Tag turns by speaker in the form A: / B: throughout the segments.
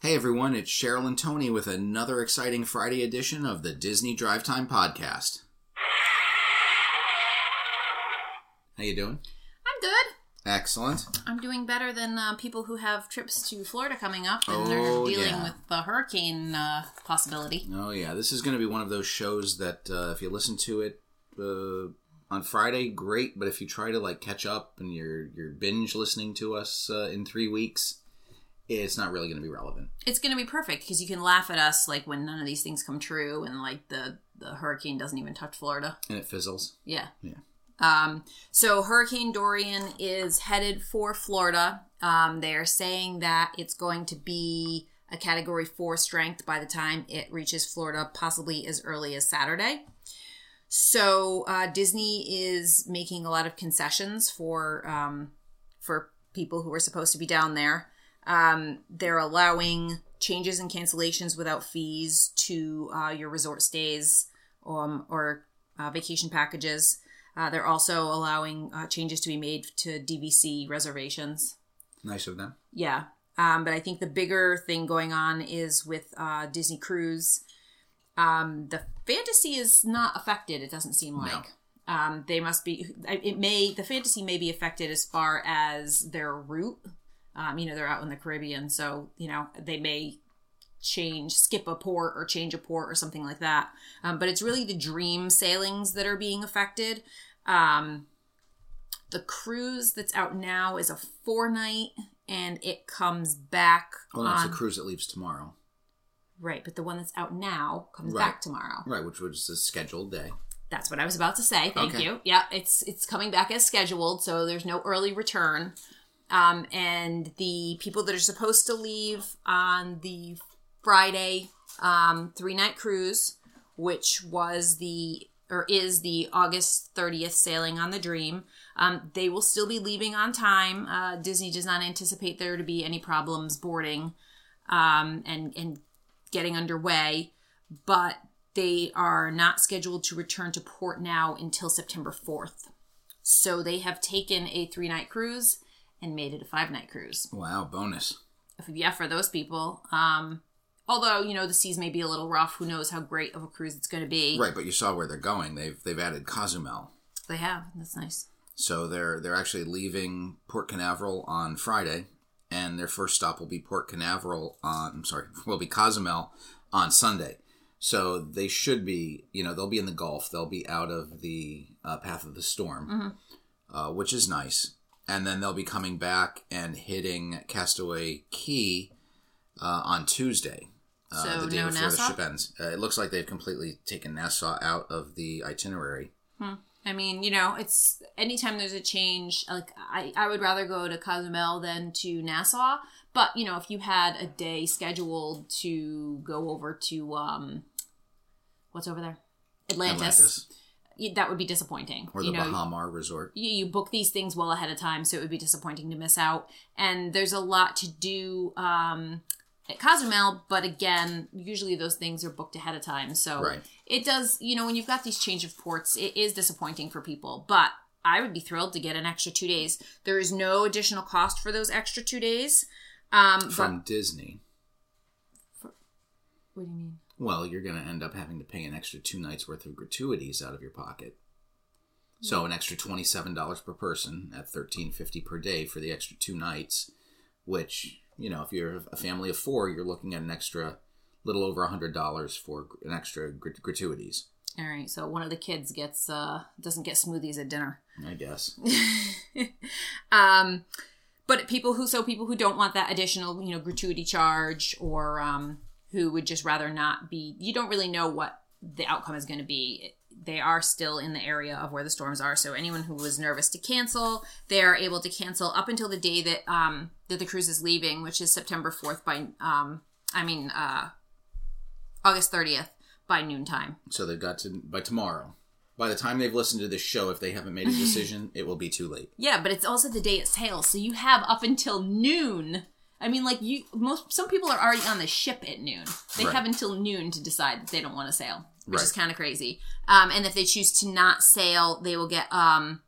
A: Hey everyone, it's Cheryl and Tony with another exciting Friday edition of the Disney Drive Time Podcast. How you doing?
B: I'm good.
A: Excellent.
B: I'm doing better than uh, people who have trips to Florida coming up and
A: Oh,
B: they're dealing
A: yeah.
B: with the hurricane uh, possibility.
A: Oh yeah, this is going to be one of those shows that uh, if you listen to it uh, on Friday, great. But if you try to like catch up and you're you're binge listening to us uh, in three weeks, it's not really going to be relevant.
B: It's going to be perfect because you can laugh at us like when none of these things come true and like the the hurricane doesn't even touch Florida.
A: And it fizzles.
B: Yeah.
A: Yeah.
B: Um, so Hurricane Dorian is headed for Florida. Um, they are saying that it's going to be a Category Four strength by the time it reaches Florida, possibly as early as Saturday. So uh, Disney is making a lot of concessions for um, for people who are supposed to be down there. Um, they're allowing changes and cancellations without fees to uh, your resort stays um, or uh, vacation packages. Uh, they're also allowing uh, changes to be made to DVC reservations.
A: Nice of them.
B: Yeah. Um, but I think the bigger thing going on is with uh, Disney Cruise. Um, the fantasy is not affected, it doesn't seem like. Um, they must be, it may, the fantasy may be affected as far as their route. Um, you know, they're out in the Caribbean, so, you know, they may change, skip a port or change a port or something like that. Um, but it's really the dream sailings that are being affected. Um, the cruise that's out now is a four night and it comes back
A: Well, that's
B: on
A: the cruise that leaves tomorrow.
B: right but the one that's out now comes
A: Right.
B: back tomorrow
A: Right, which was a scheduled day.
B: that's what i was about to say thank
A: Okay.
B: you yeah it's it's coming back as scheduled so there's no early return um, and the people that are supposed to leave on the friday um, three night cruise which was the or is the August 30th sailing on the Dream. Um, they will still be leaving on time. Uh, Disney does not anticipate there to be any problems boarding um, and and getting underway, but they are not scheduled to return to port now until September 4th. So they have taken a three night cruise and made it a five night cruise.
A: Wow, bonus.
B: Yeah, for those people. Um, although you know the seas may be a little rough. Who knows how great of a cruise it's going to be?
A: Right, but you saw where they're going. They've they've added Cozumel.
B: They have. That's nice.
A: So they're they're actually leaving Port Canaveral on Friday, and their first stop will be Port Canaveral on. I'm sorry, will be Cozumel on Sunday. So they should be, you know, they'll be in the Gulf. They'll be out of the uh, path of the storm, uh, which is nice. And then they'll be coming back and hitting Castaway Cay uh, on Tuesday, uh,
B: So
A: the day
B: no
A: before the ship ends. Uh, it looks like they've completely taken Nassau out of the itinerary.
B: I mean, you know, it's anytime there's a change, like I, I would rather go to Cozumel than to Nassau. But, you know, if you had a day scheduled to go over to, um, what's over there? Atlantis,
A: Atlantis
B: that would be disappointing.
A: or the
B: you know,
A: Baha Mar Resort.
B: you, you book these things well ahead of time, so it would be disappointing to miss out. And there's a lot to do um, at Cozumel, but again, usually those things are booked ahead of time. So
A: Right.
B: it does, you know, when you've got these change of ports, it is disappointing for people. But I would be thrilled to get an extra two days. There is no additional cost for those extra two days. Um,
A: from Disney.
B: What do you mean?
A: Well, you're going to end up having to pay an extra two nights worth of gratuities out of your pocket. So an extra twenty seven dollars per person at thirteen fifty per day for the extra two nights, which you know if you're a family of four, you're looking at an extra little over a hundred dollars for an extra grat- gratuities.
B: All right, so one of the kids gets uh doesn't get smoothies at dinner.
A: I guess.
B: um but people who so people who don't want that additional you know gratuity charge or um who would just rather not be you don't really know what the outcome is going to be they are still in the area of where the storms are so anyone who was nervous to cancel they are able to cancel up until the day that um that the cruise is leaving which is september 4th by um i mean uh august 30th by noontime
A: So they've got to by tomorrow. By the time they've listened to this show, if they haven't made a decision, it will be too late.
B: Yeah, but it's also the day it sails, so you have up until noon. I mean, like you, most some people are already on the ship at noon. They
A: Right.
B: have until noon to decide that they don't want to sail, which is kind of crazy. Um, and if they choose to not sail, they will get um,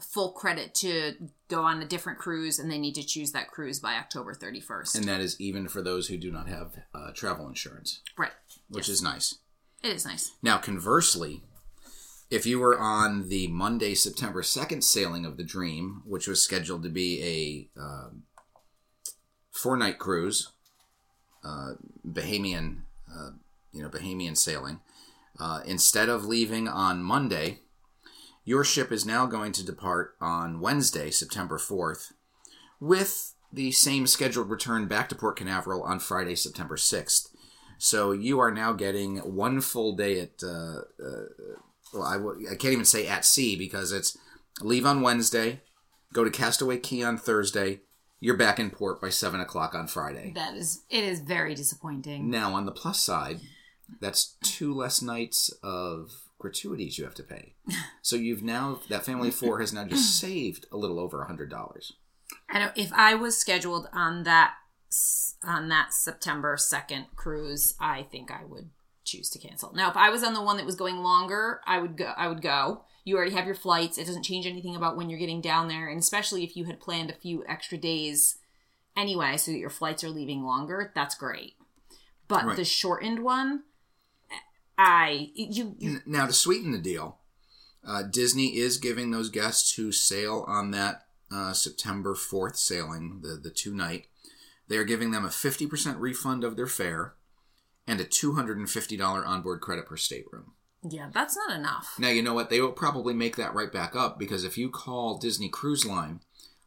B: full credit to go on a different cruise, and they need to choose that cruise by October 31st.
A: And that is even for those who do not have uh, travel insurance,
B: right.
A: which
B: Yes.
A: is nice.
B: It is nice.
A: Now, conversely, if you were on the Monday, September 2nd sailing of the Dream, which was scheduled to be a um four night cruise, uh, Bahamian, uh, you know, Bahamian sailing, uh, instead of leaving on Monday, your ship is now going to depart on Wednesday, September 4th, with the same scheduled return back to Port Canaveral on Friday, September 6th. So you are now getting one full day at, uh, uh, well, I w- I can't even say at sea because it's leave on Wednesday, go to Castaway Cay on Thursday, you're back in port by 7 o'clock on Friday.
B: That is, it is very disappointing.
A: Now, on the plus side, that's two less nights of gratuities you have to pay. So you've now, that family of four has now just saved a little over a $100.
B: I know if I was scheduled on that on that September second cruise, I think I would choose to cancel. Now, if I was on the one that was going longer, I would go. I would go. You already have your flights. It doesn't change anything about when you're getting down there, and especially if you had planned a few extra days anyway, so that your flights are leaving longer. That's great. But
A: Right.
B: the shortened one, I you, you
A: Now, to sweeten the deal, uh, Disney is giving those guests who sail on that uh, September 4th sailing, the, the two night, they are giving them a 50% refund of their fare and a $250 onboard credit per stateroom.
B: Yeah, that's not enough.
A: Now, you know what? They will probably make that right back up because if you call Disney Cruise Line,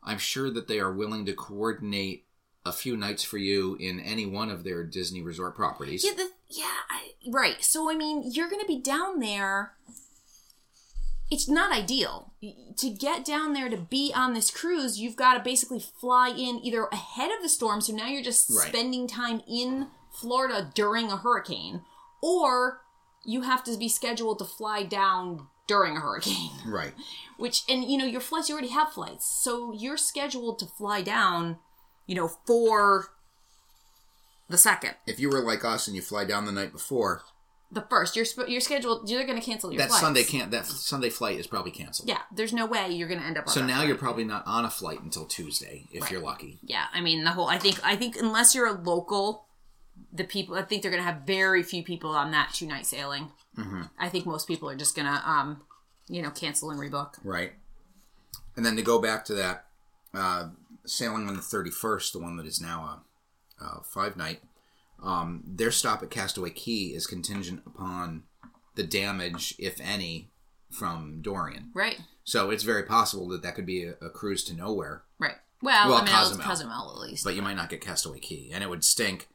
A: I'm sure that they are willing to coordinate a few nights for you in any one of their Disney resort properties.
B: Yeah, the, yeah, I, right. So I mean, you're going to be down there. It's not ideal to get down there to be on this cruise. You've got to basically fly in either ahead of the storm, so now you're just
A: Right.
B: spending time in Florida during a hurricane, or you have to be scheduled to fly down during a hurricane.
A: Right.
B: Which and you know your flights, you already have flights, so you're scheduled to fly down, you know, for the second.
A: If you were like us and you fly down the night before,
B: the first. You're sp- you're scheduled. You're going to cancel your
A: that
B: flights.
A: Sunday can't that Sunday flight is probably canceled.
B: Yeah, there's no way you're going to end up. On
A: So now
B: flight.
A: you're probably not on a flight until Tuesday if
B: Right.
A: you're lucky.
B: Yeah, I mean the whole. I think. I think unless you're a local, the people. I think they're going to have very few people on that two night sailing.
A: Mm-hmm.
B: I think most people are just going to, um, you know, cancel and rebook.
A: Right. And then to go back to that uh, sailing on the 31st, the one that is now a, a five night, um, their stop at Castaway Cay is contingent upon the damage, if any, from Dorian.
B: Right.
A: So it's very possible that that could be a, a cruise to nowhere,
B: Right. Well,
A: Well,
B: I mean.
A: Cozumel.
B: Cozumel at least.
A: but you might not get Castaway Cay. And it would stink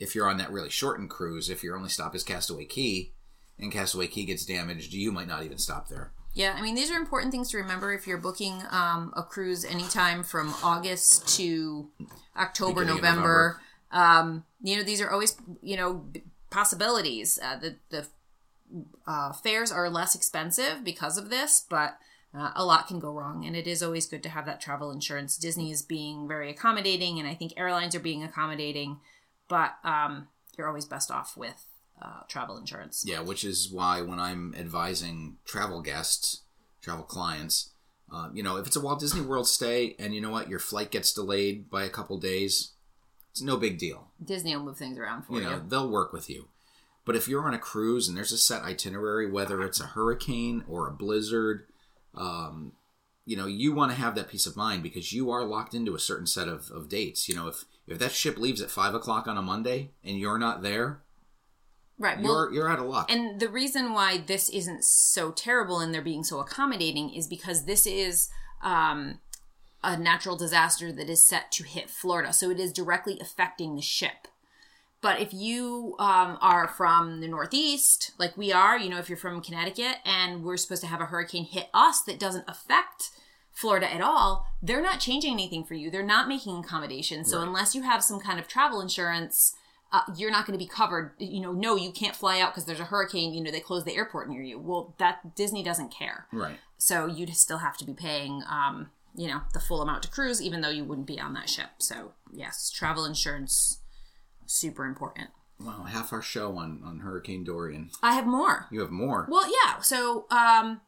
A: if you're on that really shortened cruise, if your only stop is Castaway Cay and Castaway Cay gets damaged, you might not even stop there.
B: Yeah, I mean, these are important things to remember if you're booking um, a cruise anytime from August to October,
A: Beginning of
B: November. Um, you know, these are always, you know, possibilities. Uh, the the uh, fares are less expensive because of this, but uh, a lot can go wrong. And it is always good to have that travel insurance. Disney is being very accommodating, and I think airlines are being accommodating, but um, you're always best off with uh, travel insurance.
A: Yeah, which is why when I'm advising travel guests, travel clients, uh, you know, if it's a Walt Disney World stay and you know what, your flight gets delayed by a couple days, it's no big deal.
B: Disney will move things around for
A: You
B: you.
A: they'll work with you. But if you're on a cruise and there's a set itinerary, whether it's a hurricane or a blizzard, um, you know, you want to have that peace of mind because you are locked into a certain set of, of dates. You know, if if that ship leaves at five o'clock on a Monday and you're not there,
B: Right.
A: You're you're out of luck.
B: and the reason why this isn't so terrible and they're being so accommodating is because this is um, a natural disaster that is set to hit Florida. So it is directly affecting the ship. But if you um, are from the Northeast, like we are, you know, if you're from Connecticut and we're supposed to have a hurricane hit us that doesn't affect Florida at all, they're not changing anything for you. They're not making accommodations. So
A: Right.
B: unless you have some kind of travel insurance, uh, you're not going to be covered. You know, no, you can't fly out because there's a hurricane. You know, they close the airport near you. Well, that Disney doesn't care.
A: right.
B: So you'd still have to be paying, um, you know, the full amount to cruise, even though you wouldn't be on that ship. So yes, travel insurance, super important.
A: Wow, half our show on, on Hurricane Dorian.
B: I have more.
A: You have more.
B: Well, yeah. So, um,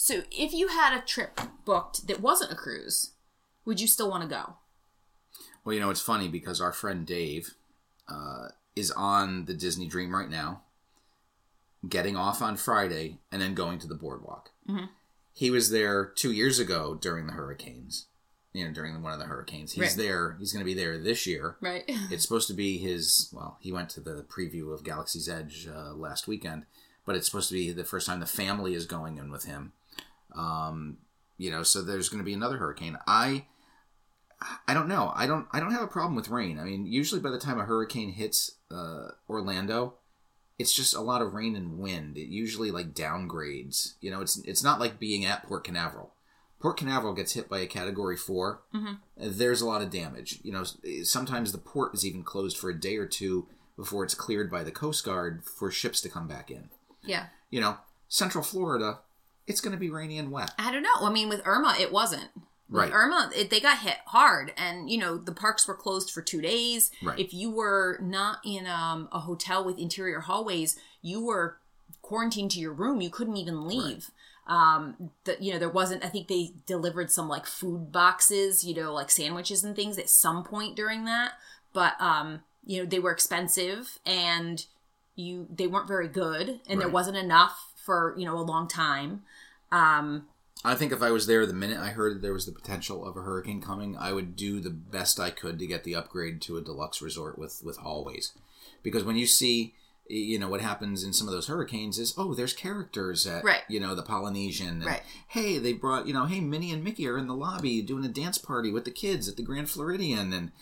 B: So if you had a trip booked that wasn't a cruise, would you still want to go?
A: Well, you know, it's funny because our friend Dave uh, is on the Disney Dream right now, getting off on Friday and then going to the boardwalk.
B: Mm-hmm.
A: He was there two years ago during the hurricanes. You know, during one of the hurricanes. He's
B: Right.
A: there. He's going to be there this year.
B: Right.
A: It's supposed to be his. Well, he went to the preview of Galaxy's Edge uh, last weekend, but it's supposed to be the first time the family is going in with him. Um, you know, so there's going to be another hurricane. I, I don't know. I don't. I don't have a problem with rain. I mean, usually by the time a hurricane hits uh, Orlando, it's just a lot of rain and wind. It usually like downgrades. You know, it's it's not like being at Port Canaveral. Port Canaveral gets hit by a Category 4 There's a lot of damage. You know, sometimes the port is even closed for a day or two before it's cleared by the Coast Guard for ships to come back in.
B: Yeah.
A: You know, Central Florida, it's going to be rainy and wet.
B: I don't know. I mean, with Irma, it wasn't. With
A: Right.
B: Irma, it, they got hit hard, and you know the parks were closed for two days.
A: Right.
B: If you were not in um, a hotel with interior hallways, you were quarantined to your room. You couldn't even leave. Um, the, you know there wasn't. I think they delivered some like food boxes, you know, like sandwiches and things at some point during that. But um, you know they were expensive, and you they weren't very good, and there wasn't enough for you know a long time. Um,
A: I think if I was there the minute I heard there was the potential of a hurricane coming, I would do the best I could to get the upgrade to a deluxe resort with with hallways, because when you see, you know, what happens in some of those hurricanes is, oh, there's characters at,
B: Right.
A: you know, the Polynesian, and,
B: Right.
A: Hey, they brought, you know, hey, Minnie and Mickey are in the lobby doing a dance party with the kids at the Grand Floridian and.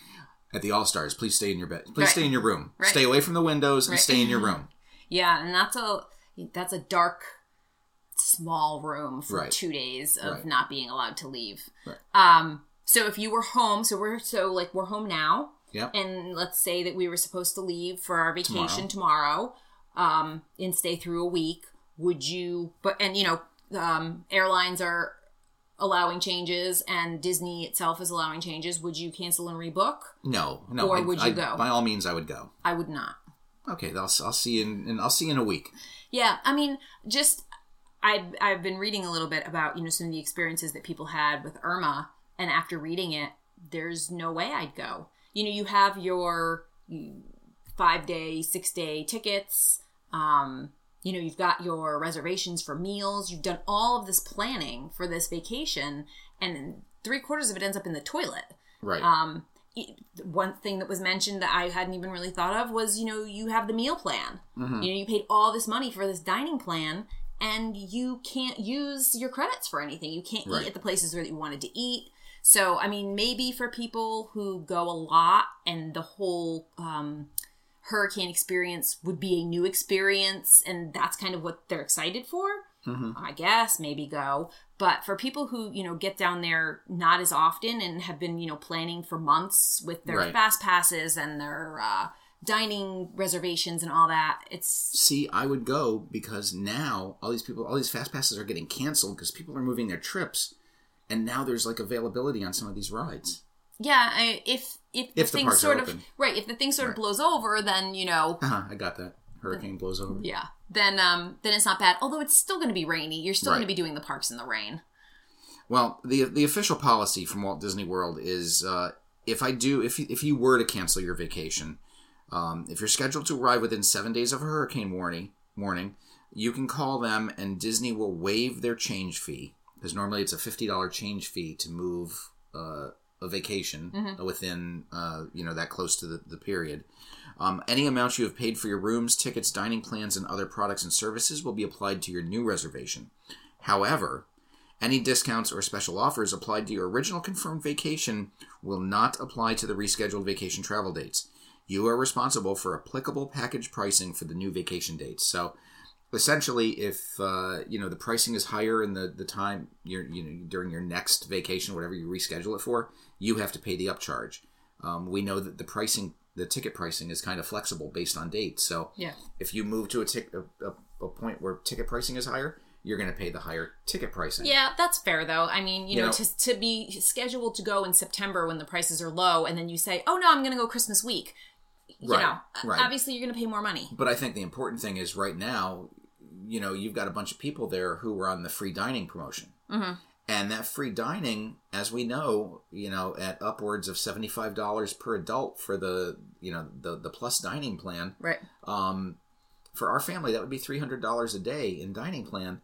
A: At the All Stars, please stay in your bed. Please
B: Right.
A: stay in your room.
B: Right.
A: Stay away from the windows and stay in your room.
B: Yeah, and that's a that's a dark, small room for
A: Right.
B: two days of
A: Right.
B: not being allowed to leave.
A: Right.
B: Um, so if you were home, so we're so like we're home now,
A: Yep.
B: and let's say that we were supposed to leave for our vacation tomorrow, um, and stay through a week. Would you? But and you know, um, airlines are allowing changes, and Disney itself is allowing changes. Would you cancel and rebook?
A: No, no.
B: Or
A: I-
B: would you
A: I-
B: go?
A: By all means, I would go.
B: I would not.
A: Okay, I'll, I'll see you in, in. I'll see you in a week.
B: Yeah, I mean, just I've I've been reading a little bit about you know some of the experiences that people had with Irma, and after reading it, there's no way I'd go. You know, you have your five day, six day tickets. Um, you know, you've got your reservations for meals. You've done all of this planning for this vacation, and three quarters of it ends up in the toilet.
A: Right.
B: Um, one thing that was mentioned that I hadn't even really thought of was, you know, you have the meal plan.
A: Mm-hmm.
B: You know, you paid all this money for this dining plan, and you can't use your credits for anything. You can't
A: Right.
B: eat at the places where you wanted to eat. So, I mean, maybe for people who go a lot and the whole um, hurricane experience would be a new experience, and that's kind of what they're excited for.
A: Mm-hmm.
B: I guess maybe go. But for people who, you know, get down there not as often and have been, you know, planning for months with their
A: Right.
B: fast passes and their uh, dining reservations and all that, it's
A: See, I would go because now all these people, all these fast passes are getting canceled because people are moving their trips, and now there's like availability on some of these rides.
B: yeah. I, if if the
A: If
B: thing sort of right, if the thing sort of blows over, then you know,
A: Uh-huh, I got that. Hurricane blows over.
B: yeah, then um, then it's not bad. Although it's still going to be rainy, you're still going to be doing the parks in the rain.
A: Well, the the official policy from Walt Disney World is uh, if I do if if you were to cancel your vacation, um, if you're scheduled to arrive within seven days of a hurricane warning warning, you can call them and Disney will waive their change fee because normally it's a fifty dollar change fee to move uh, a vacation within uh, you know that close to the, the period. Um, any amount you have paid for your rooms, tickets, dining plans, and other products and services will be applied to your new reservation. However, any discounts or special offers applied to your original confirmed vacation will not apply to the rescheduled vacation travel dates. You are responsible for applicable package pricing for the new vacation dates. So, essentially, if uh, you know the pricing is higher in the the time you're you know during your next vacation, whatever you reschedule it for, you have to pay the upcharge. Um, we know that the pricing, the ticket pricing, is kind of flexible based on dates. So,
B: Yeah.
A: if you move to a, tic- a, a, a point where ticket pricing is higher, you're going to pay the higher ticket pricing.
B: Yeah, that's fair though. I mean, you,
A: You
B: know,
A: know-
B: to to be scheduled to go in September when the prices are low, and then you say, "Oh no, I'm going to go Christmas week." You
A: Right,
B: know,
A: right.
B: obviously you're going to pay more money.
A: But I think the important thing is right now, you know you've got a bunch of people there who were on the free dining promotion,
B: Mm-hmm.
A: and that free dining, as we know, you know, at upwards of seventy five dollars per adult for the you know the the plus dining plan.
B: Right.
A: Um, for our family, that would be three hundred dollars a day in dining plan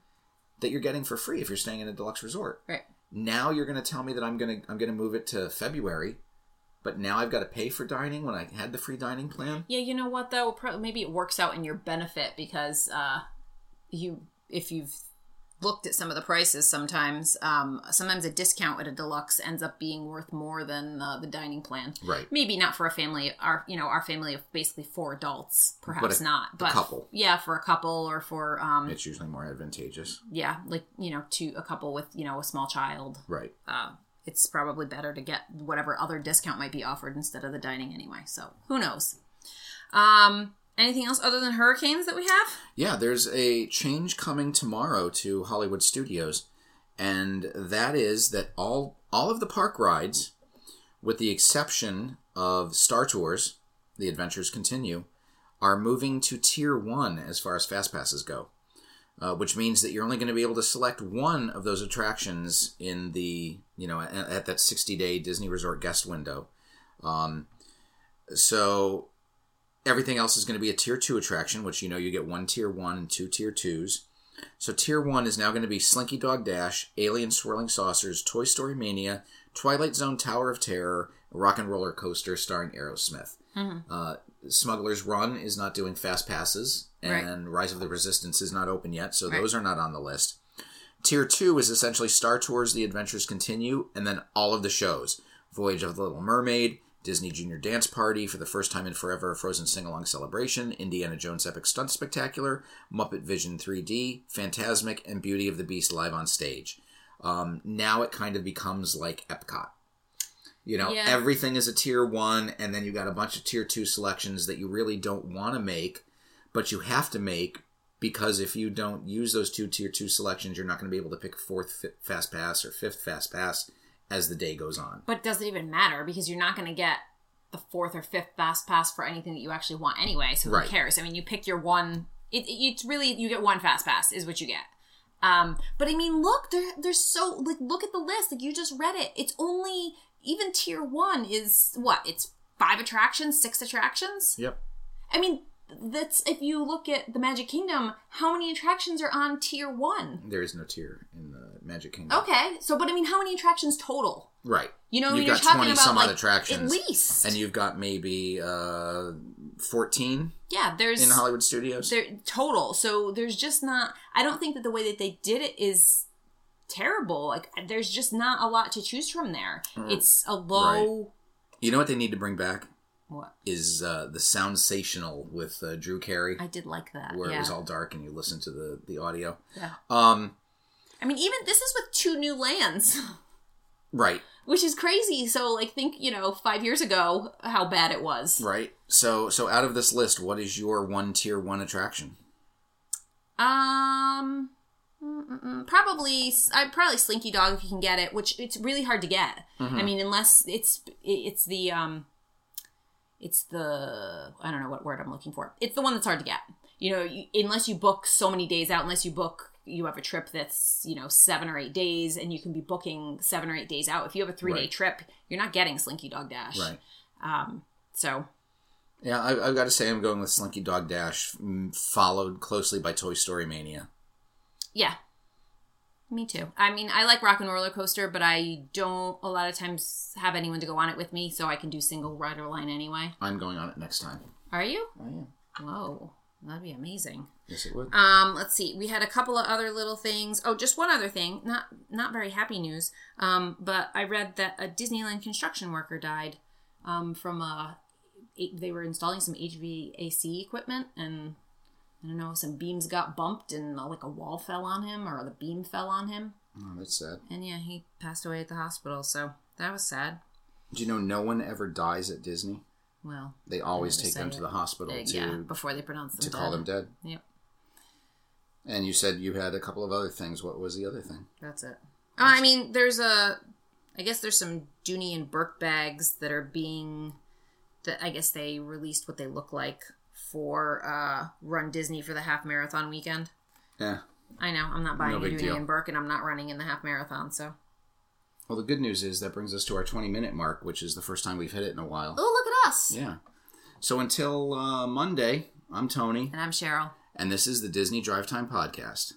A: that you're getting for free if you're staying in a deluxe resort.
B: Right.
A: Now you're going to tell me that I'm going to I'm going to move it to February, but now I've got to pay for dining when I had the free dining plan.
B: Yeah, you know what though? Pro- Maybe it works out in your benefit because uh, you, if you've looked at some of the prices, sometimes um, sometimes a discount at a deluxe ends up being worth more than uh, the dining plan.
A: Right.
B: Maybe not for a family. Our you know our family of basically four adults, perhaps
A: a-
B: not. But
A: couple.
B: yeah, for a couple or for um,
A: It's usually more advantageous.
B: yeah, like you know, to a couple with you know a small child.
A: Right.
B: uh, it's probably better to get whatever other discount might be offered instead of the dining anyway. So who knows? Um, anything else other than hurricanes that we have?
A: Yeah, there's a change coming tomorrow to Hollywood Studios, and that is that all all of the park rides, with the exception of Star Tours, the Adventures Continue, are moving to Tier One as far as fast passes go, uh, which means that you're only going to be able to select one of those attractions in the you know at, at that 60 day Disney Resort guest window. Um, so everything else is going to be a tier two attraction, which you know you get one tier one and two tier twos. So tier one is now going to be Slinky Dog Dash, Alien Swirling Saucers, Toy Story Mania, Twilight Zone Tower of Terror, Rock and Roller Coaster starring Aerosmith. Uh, Smuggler's Run is not doing fast passes, and Rise of the Resistance is not open yet, so
B: Right.
A: those are not on the list. Tier two is essentially Star Tours, The Adventures Continue, and then all of the shows Voyage of the Little Mermaid, Disney Junior Dance Party for the first time in forever, Frozen Sing Along Celebration, Indiana Jones Epic Stunt Spectacular, Muppet Vision 3D, Fantasmic, and Beauty of the Beast live on stage. Um, now it kind of becomes like Epcot. You know,
B: Yeah.
A: everything is a tier one, and then you got a bunch of tier two selections that you really don't want to make, but you have to make because if you don't use those two tier two selections, you're not going to be able to pick fourth fast pass or fifth fast pass as the day goes on.
B: But it doesn't even matter because you're not going to get the fourth or fifth fast pass for anything that you actually want anyway. So who
A: Right.
B: cares? I mean, you pick your one. It, it- it's really you get one fast pass is what you get. Um, but I mean, look, there, there's so like look at the list. Like you just read it. It's only even tier one is what? It's five attractions, six attractions.
A: Yep.
B: I mean, that's if you look at the Magic Kingdom, how many attractions are on tier one?
A: There is no tier in the Magic Kingdom.
B: Okay, so but I mean, how many attractions total?
A: Right.
B: You know,
A: You've
B: you're
A: got
B: talking
A: 20
B: about
A: some
B: like
A: attractions.
B: at least.
A: And you've got maybe uh, 14
B: yeah, there's
A: in Hollywood Studios.
B: there total. So there's just not. I don't think that the way that they did it is terrible. Like there's just not a lot to choose from there. It's a low.
A: You know what they need to bring back?
B: What
A: Is uh, the Soundsational with uh, Drew Carey,
B: I did like that.
A: where
B: yeah.
A: it was all dark and you listen to the, the audio.
B: yeah.
A: Um,
B: I mean, even this is with two new lands.
A: right,
B: Which is crazy. So, like, think you know, five years ago, how bad it was.
A: right. So, so out of this list, what is your one tier one attraction?
B: Um, probably I probably Slinky Dog if you can get it, which it's really hard to get.
A: Mm-hmm.
B: I mean, unless it's it's the um, it's the I don't know what word I'm looking for. It's the one that's hard to get. You know, you, unless you book so many days out, unless you book you have a trip that's you know seven or eight days, and you can be booking seven or eight days out. If you have a three day
A: Right.
B: trip, you're not getting Slinky Dog Dash.
A: Right.
B: Um. So
A: Yeah, I, I've got to say I'm going with Slinky Dog Dash, followed closely by Toy Story Mania.
B: Yeah. Me too. I mean, I like Rock and Roller Coaster, but I don't a lot of times have anyone to go on it with me, so I can do single rider line anyway.
A: I'm going on it next time.
B: Are you?
A: I am.
B: Whoa, that'd be amazing.
A: Yes, it would.
B: Um, let's see. We had a couple of other little things. Oh, just one other thing. Not not very happy news. Um, but I read that a Disneyland construction worker died um, from a. They were installing some HVAC equipment, and I don't know, some beams got bumped, and uh, like a wall fell on him, or the beam fell on him.
A: Oh, that's sad.
B: And yeah, he passed away at the hospital, so that was sad.
A: Do you know no one ever dies at Disney?
B: Well,
A: They always take them
B: say
A: to the hospital to
B: yeah, before they pronounce them
A: to
B: dead.
A: call them dead.
B: Yep,
A: And you said you had a couple of other things. What was the other thing?
B: that's it. Oh, I mean, there's a, I guess there's some Dooney and Bourke bags that are being, that I guess they released what they look like for uh Run Disney for the half marathon weekend.
A: Yeah.
B: I know. I'm not buying
A: No
B: a
A: big
B: duty
A: deal.
B: in Bourke, and I'm not running in the half marathon. So.
A: Well, the good news is that brings us to our 20 minute mark, which is the first time we've hit it in a while.
B: Oh, look at us!
A: Yeah. So until uh, Monday, I'm Tony,
B: And I'm Cheryl.
A: and this is the Disney Drive Time Podcast.